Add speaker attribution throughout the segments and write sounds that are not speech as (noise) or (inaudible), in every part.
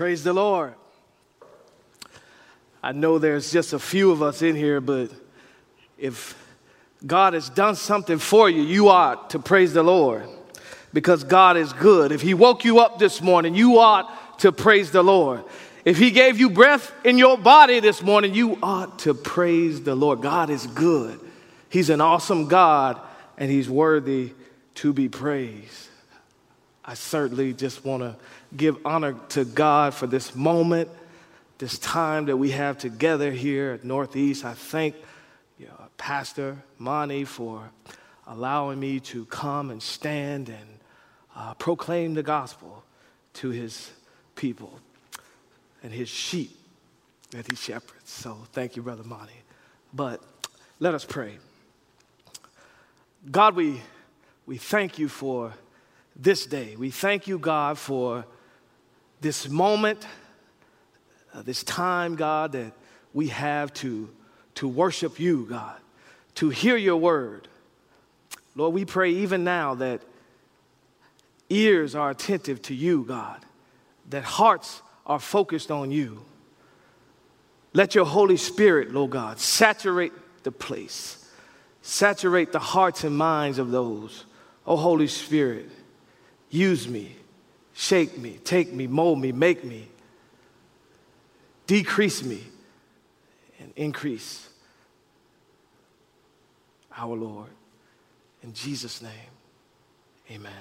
Speaker 1: Praise the Lord. I know there's just a few of us in here, but if God has done something for you, you ought to praise the Lord because God is good. If He woke you up this morning, you ought to praise the Lord. If He gave you breath in your body this morning, you ought to praise the Lord. God is good. He's an awesome God and He's worthy to be praised. I certainly just want to give honor to God for this moment, this time that we have together here at Northeast. I thank you know, Pastor Monty for allowing me to come and stand and uh, proclaim the gospel to his people and his sheep that he shepherds. So thank you, Brother Monty. But let us pray. God, we, we thank you for this day. We thank you, God, for this moment, uh, this time, God, that we have to, to worship you, God, to hear your word. Lord, we pray even now that ears are attentive to you, God, that hearts are focused on you. Let your Holy Spirit, Lord God, saturate the place, saturate the hearts and minds of those. Oh, Holy Spirit, use me Shake me, take me, mold me, make me, decrease me, and increase our Lord. In Jesus' name, amen.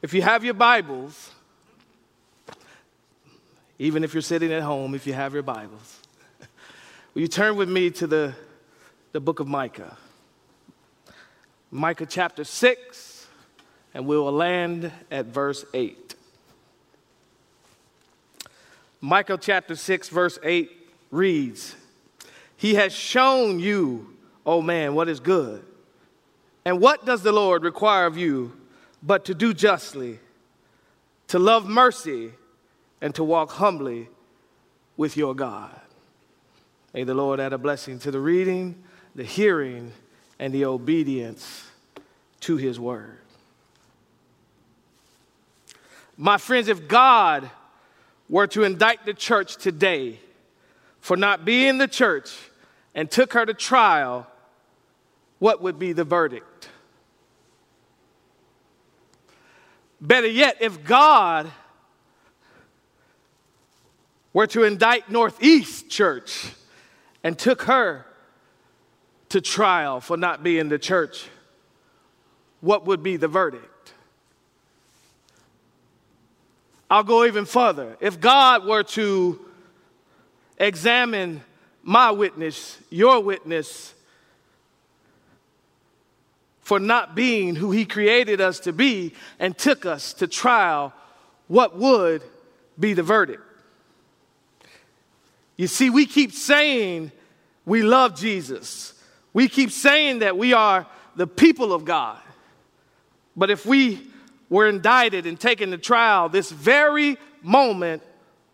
Speaker 1: If you have your Bibles, even if you're sitting at home, if you have your Bibles, (laughs) will you turn with me to the, the book of Micah? Micah chapter 6, and we will land at verse 8. Micah chapter 6, verse 8 reads, He has shown you, O man, what is good. And what does the Lord require of you but to do justly, to love mercy, and to walk humbly with your God? May the Lord add a blessing to the reading, the hearing, and the obedience to his word. My friends, if God were to indict the church today for not being the church and took her to trial, what would be the verdict? Better yet, if God were to indict Northeast Church and took her to trial for not being the church, what would be the verdict? I'll go even further. If God were to examine my witness, your witness, for not being who He created us to be and took us to trial, what would be the verdict? You see, we keep saying we love Jesus. We keep saying that we are the people of God. But if we were indicted and taken to trial this very moment,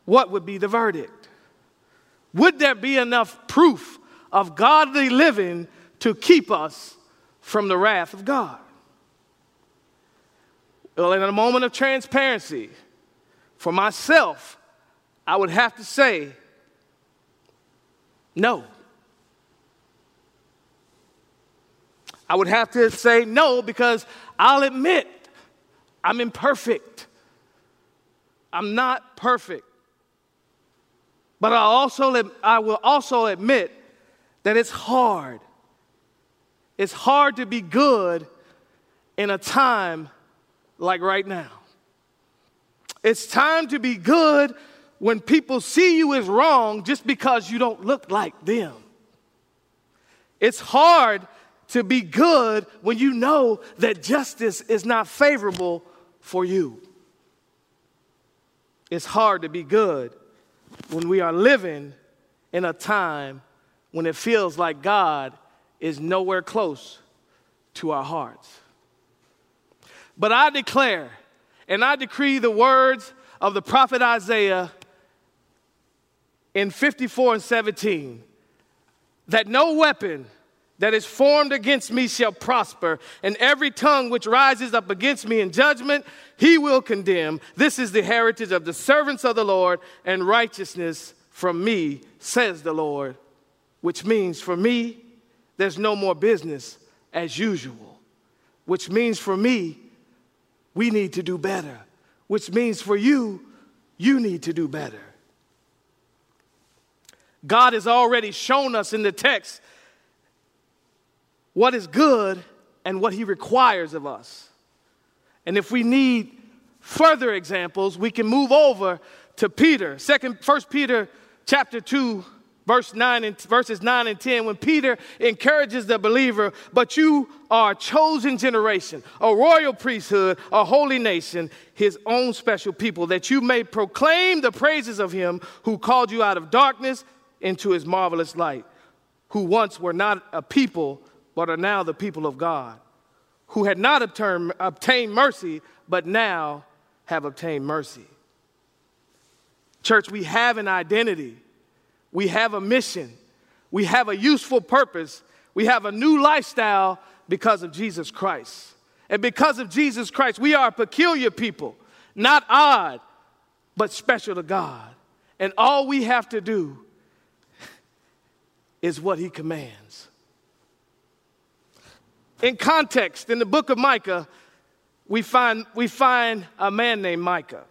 Speaker 1: what would be the verdict? Would there be enough proof of godly living to keep us from the wrath of God? Well, in a moment of transparency, for myself, I would have to say no. I would have to say no because I'll admit I'm imperfect. I'm not perfect. But I also I will also admit that it's hard. It's hard to be good in a time like right now. It's time to be good when people see you as wrong just because you don't look like them. It's hard to be good when you know that justice is not favorable for you. It's hard to be good when we are living in a time when it feels like God is nowhere close to our hearts. But I declare and I decree the words of the prophet Isaiah in 54 and 17 that no weapon that is formed against me shall prosper, and every tongue which rises up against me in judgment, he will condemn. This is the heritage of the servants of the Lord, and righteousness from me, says the Lord. Which means for me, there's no more business as usual. Which means for me, we need to do better. Which means for you, you need to do better. God has already shown us in the text what is good and what he requires of us. And if we need further examples, we can move over to Peter. Second, First Peter chapter 2, verse 9 and verses 9 and 10, when Peter encourages the believer, but you are a chosen generation, a royal priesthood, a holy nation, his own special people, that you may proclaim the praises of him who called you out of darkness into his marvelous light, who once were not a people but are now the people of God, who had not obtained, mercy, but now have obtained mercy. Church, we have an identity, we have a mission, we have a useful purpose, we have a new lifestyle because of Jesus Christ. And because of Jesus Christ, we are a peculiar people, not odd, but special to God. And all we have to do is what He commands. In context, in the book of Micah, we find, we find a man named Micah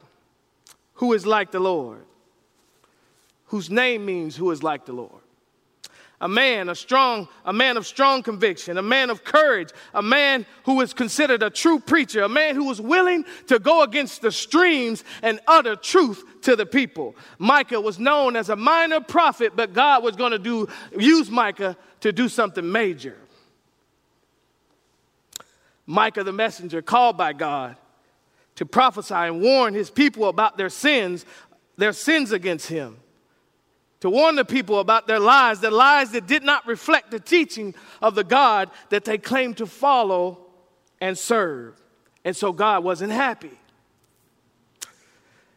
Speaker 1: who is like the Lord, whose name means who is like the Lord. A man, a strong, a man of strong conviction, a man of courage, a man who is considered a true preacher, a man who was willing to go against the streams and utter truth to the people. Micah was known as a minor prophet, but God was going to do use Micah to do something major. Micah the messenger, called by God to prophesy and warn his people about their sins, their sins against him. To warn the people about their lies, their lies that did not reflect the teaching of the God that they claimed to follow and serve. And so God wasn't happy.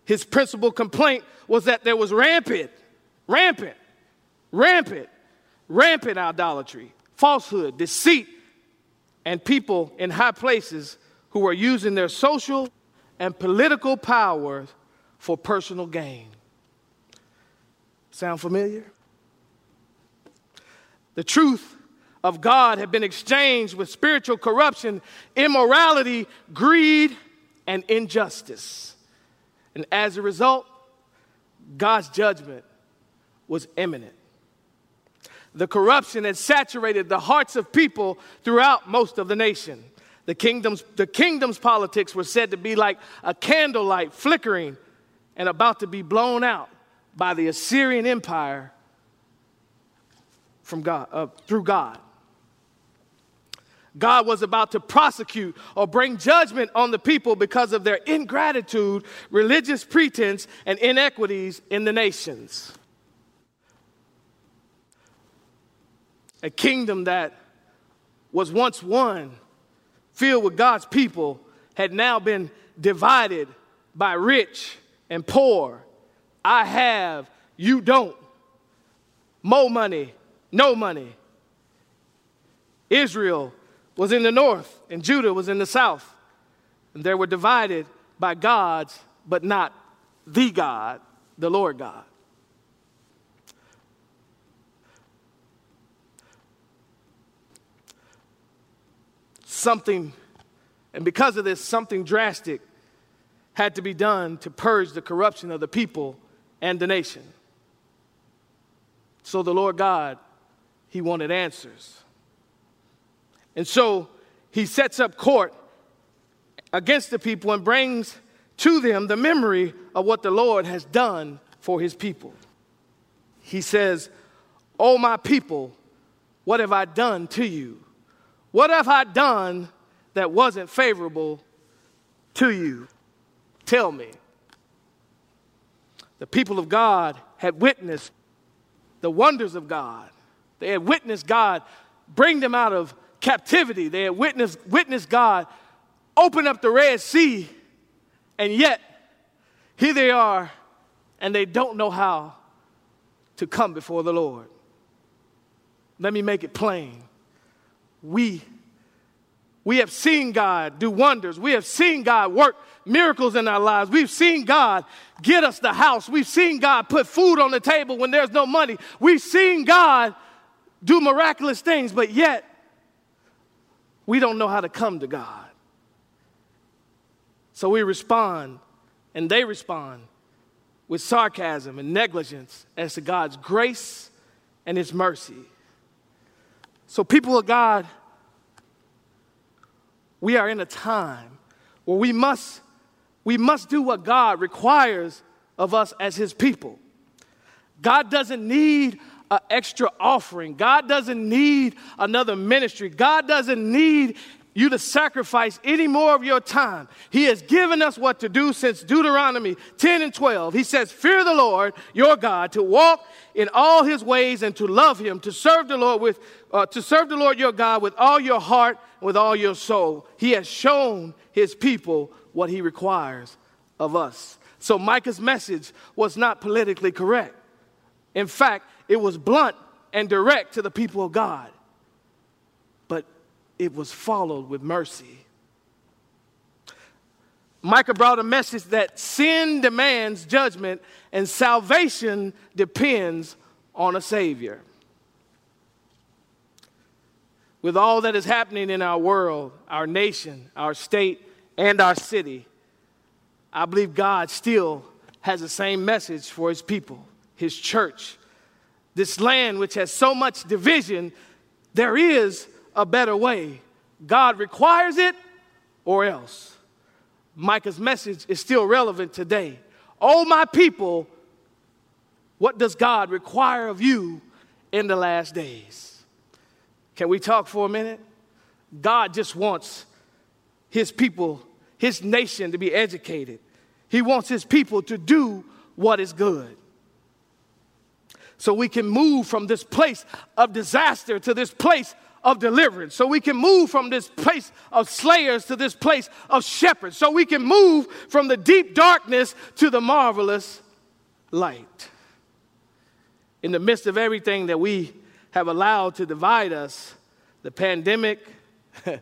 Speaker 1: His principal complaint was that there was rampant, rampant, rampant, rampant idolatry, falsehood, deceit, and people in high places who are using their social and political power for personal gain. Sound familiar? The truth of God had been exchanged with spiritual corruption, immorality, greed, and injustice. And as a result, God's judgment was imminent the corruption had saturated the hearts of people throughout most of the nation. The kingdom's, the kingdom's politics were said to be like a candlelight flickering and about to be blown out by the Assyrian Empire from God, uh, through God. God was about to prosecute or bring judgment on the people because of their ingratitude, religious pretense, and inequities in the nations. A kingdom that was once one, filled with God's people, had now been divided by rich and poor. I have, you don't. More money, no money. Israel was in the north and Judah was in the south. And they were divided by gods, but not the God, the Lord God. Something, and because of this, something drastic had to be done to purge the corruption of the people and the nation. So the Lord God, He wanted answers. And so He sets up court against the people and brings to them the memory of what the Lord has done for His people. He says, Oh, my people, what have I done to you? What have I done that wasn't favorable to you? Tell me. The people of God had witnessed the wonders of God. They had witnessed God bring them out of captivity. They had witnessed, witnessed God open up the Red Sea, and yet here they are, and they don't know how to come before the Lord. Let me make it plain. We we have seen God do wonders. We have seen God work miracles in our lives. We've seen God get us the house. We've seen God put food on the table when there's no money. We've seen God do miraculous things, but yet we don't know how to come to God. So we respond, and they respond with sarcasm and negligence as to God's grace and His mercy. So, people of God, we are in a time where we must, we must do what God requires of us as His people. God doesn't need an extra offering. God doesn't need another ministry. God doesn't need you to sacrifice any more of your time. He has given us what to do since Deuteronomy 10 and 12. He says, Fear the Lord your God, to walk in all his ways and to love him, to serve the Lord with uh, to serve the Lord your God with all your heart, with all your soul. He has shown his people what he requires of us. So Micah's message was not politically correct. In fact, it was blunt and direct to the people of God it was followed with mercy. Micah brought a message that sin demands judgment and salvation depends on a Savior. With all that is happening in our world, our nation, our state, and our city, I believe God still has the same message for His people, His church. This land, which has so much division, there is a better way. God requires it or else. Micah's message is still relevant today. Oh, my people, what does God require of you in the last days? Can we talk for a minute? God just wants his people, his nation to be educated. He wants his people to do what is good. So we can move from this place of disaster to this place of deliverance. So we can move from this place of slayers to this place of shepherds. So we can move from the deep darkness to the marvelous light. In the midst of everything that we have allowed to divide us, the pandemic, (laughs)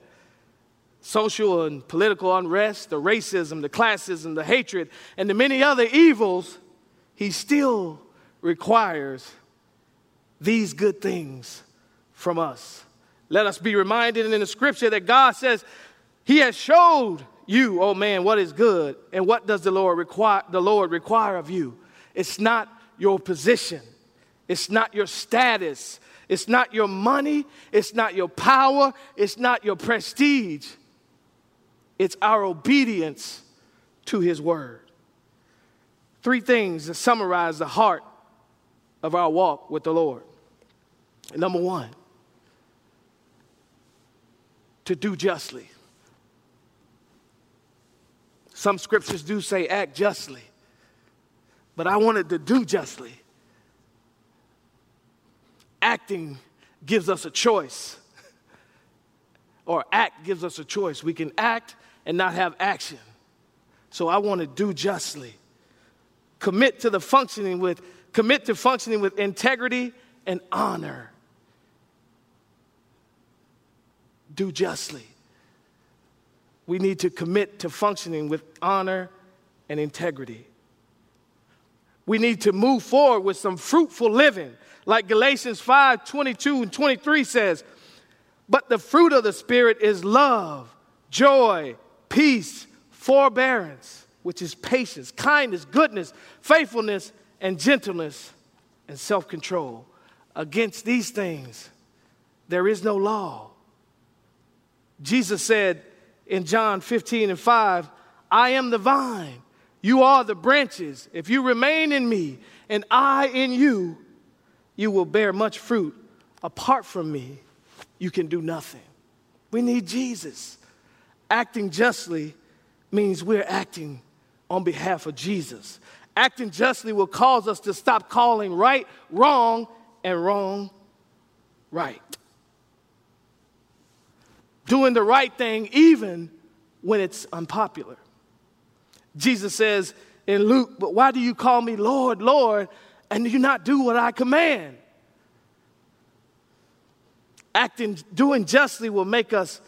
Speaker 1: social and political unrest, the racism, the classism, the hatred, and the many other evils, he still requires these good things from us. Let us be reminded in the scripture that God says, He has showed you, oh man, what is good, and what does the Lord require, the Lord require of you. It's not your position, it's not your status, it's not your money, it's not your power, it's not your prestige. It's our obedience to His word. Three things that summarize the heart of our walk with the Lord. Number one, to do justly. Some scriptures do say act justly, but I wanted to do justly. Acting gives us a choice, (laughs) or act gives us a choice. We can act and not have action. So I want to do justly. Commit to the functioning with commit to functioning with integrity and honor. Do justly. We need to commit to functioning with honor and integrity. We need to move forward with some fruitful living, like Galatians 5 22 and 23 says. But the fruit of the Spirit is love, joy, peace, forbearance, which is patience, kindness, goodness, faithfulness, and gentleness and self control. Against these things, there is no law. Jesus said in John 15 and 5, I am the vine, you are the branches. If you remain in me and I in you, you will bear much fruit. Apart from me, you can do nothing. We need Jesus. Acting justly means we're acting on behalf of Jesus. Acting justly will cause us to stop calling right wrong and wrong right doing the right thing even when it's unpopular. Jesus says in Luke, But why do you call me Lord, Lord, and do you not do what I command? Acting, doing justly will make us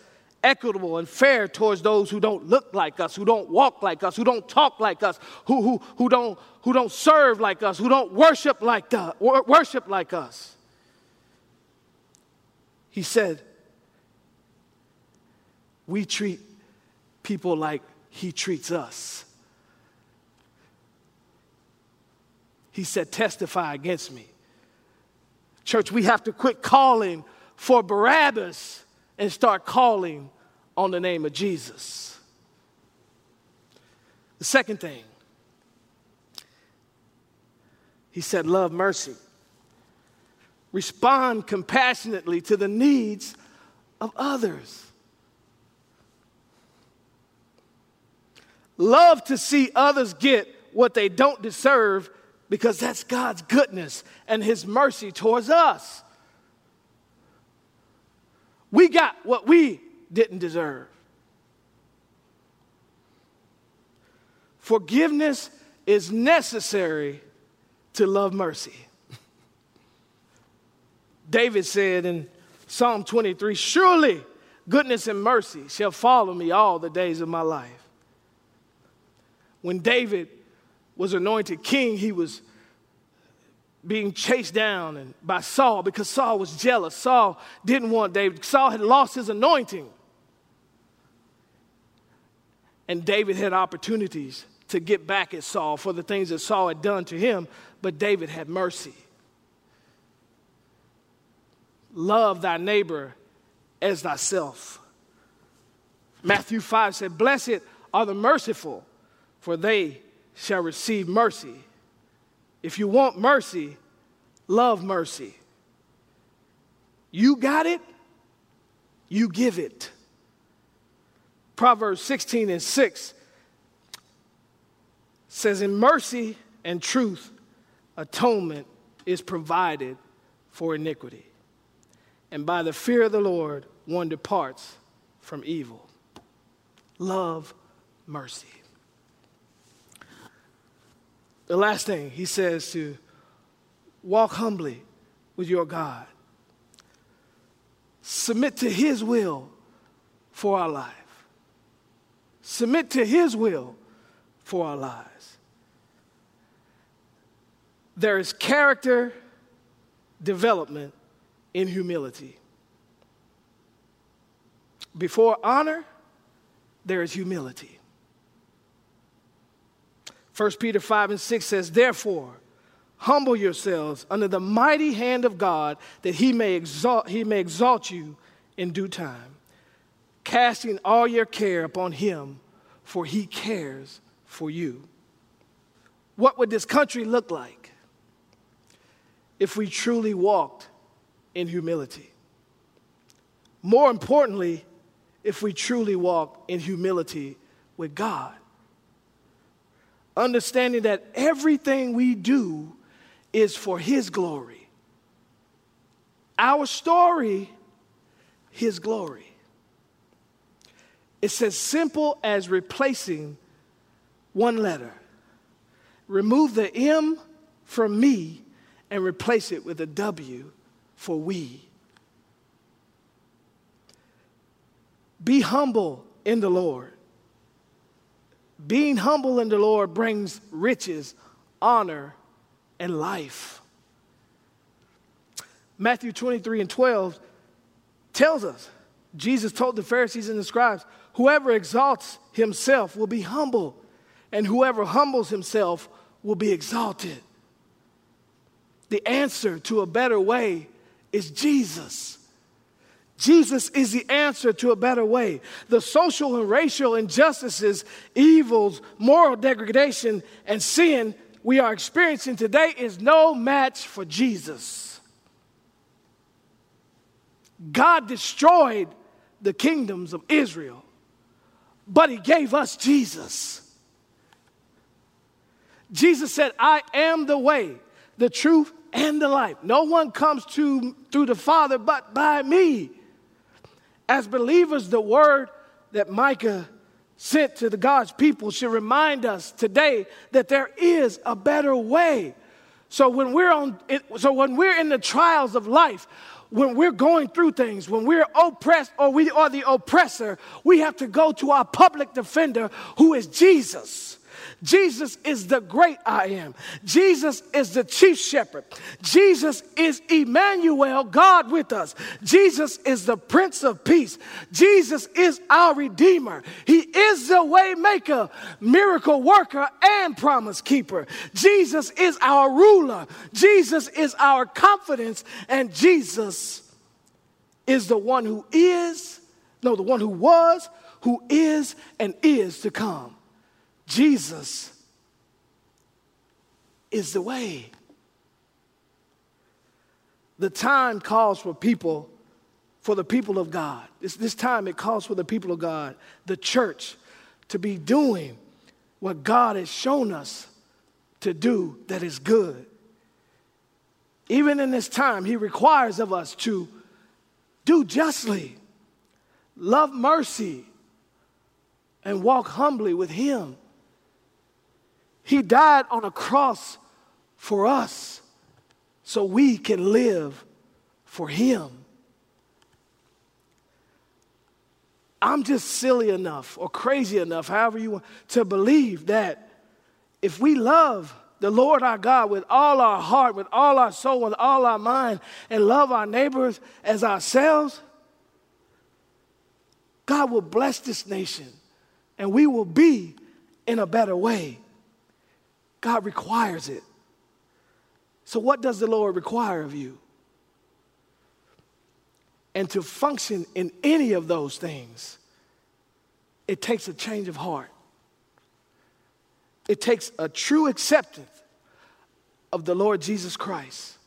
Speaker 1: equitable and fair towards those who don't look like us, who don't walk like us, who don't talk like us, who, who, who, don't, who don't serve like us, who don't worship like, the, worship like us. He said, We treat people like He treats us. He said, Testify against me. Church, we have to quit calling for Barabbas and start calling on the name of Jesus. The second thing, he said, Love mercy. Respond compassionately to the needs of others. Love to see others get what they don't deserve because that's God's goodness and His mercy towards us. We got what we didn't deserve. Forgiveness is necessary to love mercy. (laughs) David said in Psalm 23 Surely goodness and mercy shall follow me all the days of my life. When David was anointed king, he was being chased down and by Saul because Saul was jealous. Saul didn't want David. Saul had lost his anointing. And David had opportunities to get back at Saul for the things that Saul had done to him, but David had mercy. Love thy neighbor as thyself. Matthew 5 said, Blessed are the merciful, for they shall receive mercy. If you want mercy, love mercy. You got it, you give it. Proverbs 16 and 6 says, In mercy and truth, atonement is provided for iniquity. And by the fear of the Lord, one departs from evil. Love mercy. The last thing he says to walk humbly with your God, submit to his will for our life, submit to his will for our lives. There is character development in humility. Before honor, there is humility. 1 Peter 5 and 6 says, Therefore, humble yourselves under the mighty hand of God that he may exalt, he may exalt you in due time, casting all your care upon him, for he cares for you. What would this country look like if we truly walked in humility? More importantly, if we truly walk in humility with God understanding that everything we do is for His glory. Our story, His glory. It's as simple as replacing one letter. Remove the M from me and replace it with a W for we. Be humble in the Lord. Being humble in the Lord brings riches, honor, and life. Matthew 23 and 12 tells us, Jesus told the Pharisees and the scribes, whoever exalts himself will be humble, and whoever humbles himself will be exalted. The answer to a better way is Jesus. Jesus is the answer to a better way. The social and racial injustices, evils, moral degradation, and sin we are experiencing today is no match for Jesus. God destroyed the kingdoms of Israel, but He gave us Jesus. Jesus said, I am the way, the truth, and the life. No one comes to through the Father but by me. As believers, the word that Micah sent to the God's people should remind us today that there is a better way. So when we're on so when we're in the trials of life, when we're going through things, when we're oppressed or we are the oppressor, we have to go to our public defender who is Jesus. Jesus is the great I am. Jesus is the chief shepherd. Jesus is Emmanuel, God with us. Jesus is the Prince of Peace. Jesus is our Redeemer. He is the way maker, miracle worker, and promise keeper. Jesus is our ruler. Jesus is our confidence. And Jesus is the one who is, no, the one who was, who is, and is to come. Jesus is the way. The time calls for people, for the people of God. This, this time it calls for the people of God, the church, to be doing what God has shown us to do that is good. Even in this time, He requires of us to do justly, love mercy, and walk humbly with Him. He died on a cross for us so we can live for Him. I'm just silly enough or crazy enough, however you want, to believe that if we love the Lord our God with all our heart, with all our soul, with all our mind, and love our neighbors as ourselves, God will bless this nation and we will be in a better way. God requires it. So, what does the Lord require of you? And to function in any of those things, it takes a change of heart. It takes a true acceptance of the Lord Jesus Christ.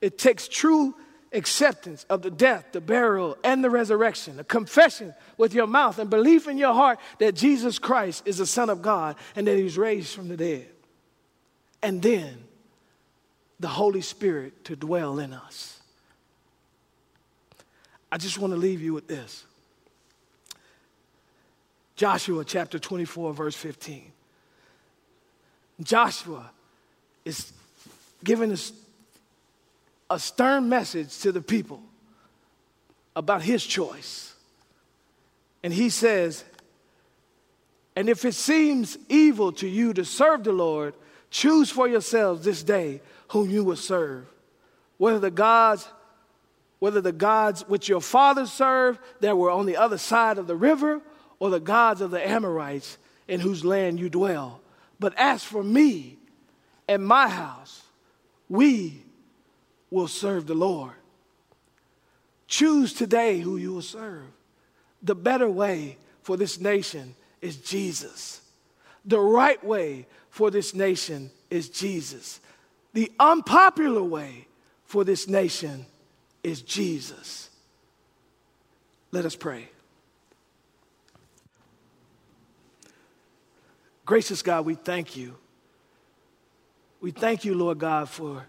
Speaker 1: It takes true acceptance of the death, the burial, and the resurrection, a confession with your mouth and belief in your heart that Jesus Christ is the Son of God and that He was raised from the dead. And then the Holy Spirit to dwell in us. I just want to leave you with this Joshua chapter 24, verse 15. Joshua is giving us a stern message to the people about his choice. And he says, And if it seems evil to you to serve the Lord, choose for yourselves this day whom you will serve. Whether the gods, whether the gods which your fathers served that were on the other side of the river, or the gods of the Amorites in whose land you dwell. But as for me and my house, we will serve the Lord. Choose today who you will serve. The better way for this nation is Jesus. The right way for this nation is Jesus. The unpopular way for this nation is Jesus. Let us pray. Gracious God, we thank you. We thank you, Lord God, for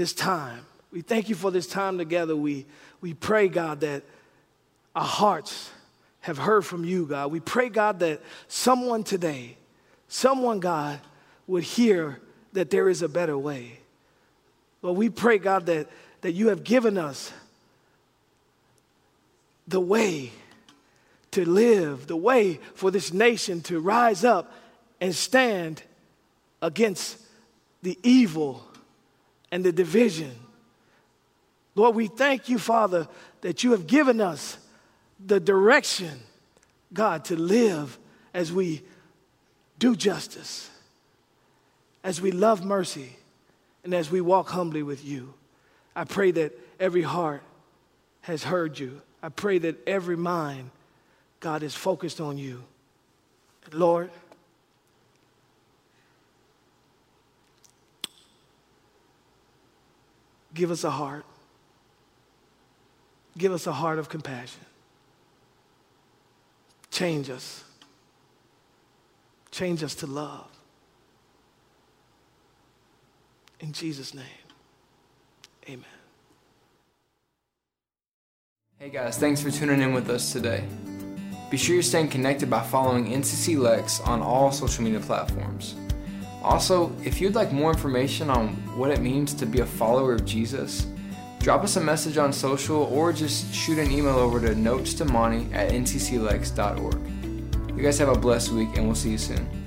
Speaker 1: this time. We thank you for this time together. We, we pray, God, that our hearts have heard from you, God. We pray, God, that someone today, someone, God, would hear that there is a better way. Lord, we pray, God, that, that you have given us the way to live, the way for this nation to rise up and stand against the evil and the division. Lord, we thank you, Father, that you have given us the direction, God, to live as we do justice, as we love mercy, and as we walk humbly with you. I pray that every heart has heard you. I pray that every mind, God, is focused on you. Lord, Give us a heart. Give us a heart of compassion. Change us. Change us to love. In Jesus' name, amen.
Speaker 2: Hey guys, thanks for tuning in with us today. Be sure you're staying connected by following NCC Lex on all social media platforms. Also, if you'd like more information on what it means to be a follower of Jesus, drop us a message on social or just shoot an email over to notes to Monty at ncclex.org. You guys have a blessed week, and we'll see you soon.